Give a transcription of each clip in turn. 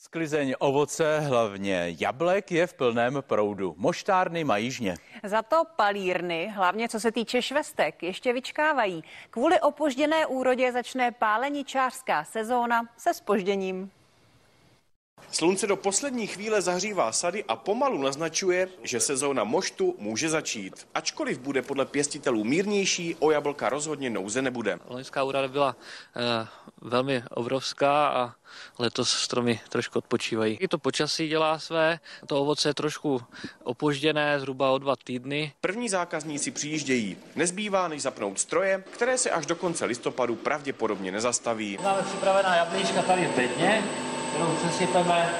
Sklizeň ovoce, hlavně jablek, je v plném proudu. Moštárny mají žně. Za to palírny, hlavně co se týče švestek, ještě vyčkávají. Kvůli opožděné úrodě začne páleničářská sezóna se spožděním. Slunce do poslední chvíle zahřívá sady a pomalu naznačuje, že sezóna moštu může začít. Ačkoliv bude podle pěstitelů mírnější, o jablka rozhodně nouze nebude. Loňská úroda byla eh, velmi obrovská a letos stromy trošku odpočívají. I to počasí dělá své, to ovoce je trošku opožděné, zhruba o dva týdny. První zákazníci přijíždějí. Nezbývá, než zapnout stroje, které se až do konce listopadu pravděpodobně nezastaví. Máme připravená jablíčka tady v bedně, kterou přesypeme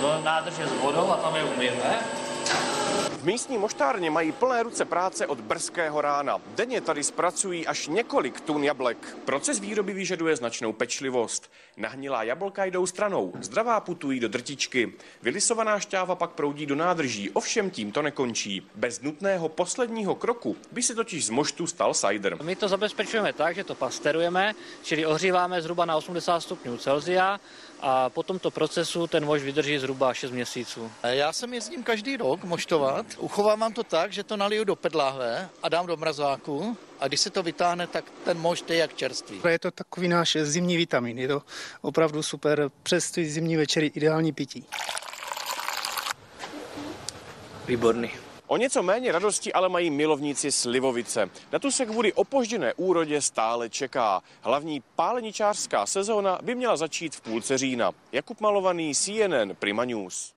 do nádrže s vodou a tam je umyjeme. V místní moštárně mají plné ruce práce od brzkého rána. Denně tady zpracují až několik tun jablek. Proces výroby vyžaduje značnou pečlivost. Nahnilá jablka jdou stranou, zdravá putují do drtičky. Vylisovaná šťáva pak proudí do nádrží, ovšem tím to nekončí. Bez nutného posledního kroku by se totiž z moštu stal cider. My to zabezpečujeme tak, že to pasterujeme, čili ohříváme zhruba na 80 stupňů Celsia a po tomto procesu ten mož vydrží zhruba 6 měsíců. Já sem jezdím každý rok moštovat. Uchovávám to tak, že to naliju do pedláhve a dám do mrazáku a když se to vytáhne, tak ten mošt je jak čerstvý. Je to takový náš zimní vitamin, je to opravdu super, přes ty zimní večery ideální pití. Výborný. O něco méně radosti ale mají milovníci slivovice. Na tu se kvůli opožděné úrodě stále čeká. Hlavní páleničářská sezóna by měla začít v půlce října. Jakub Malovaný, CNN, Prima News.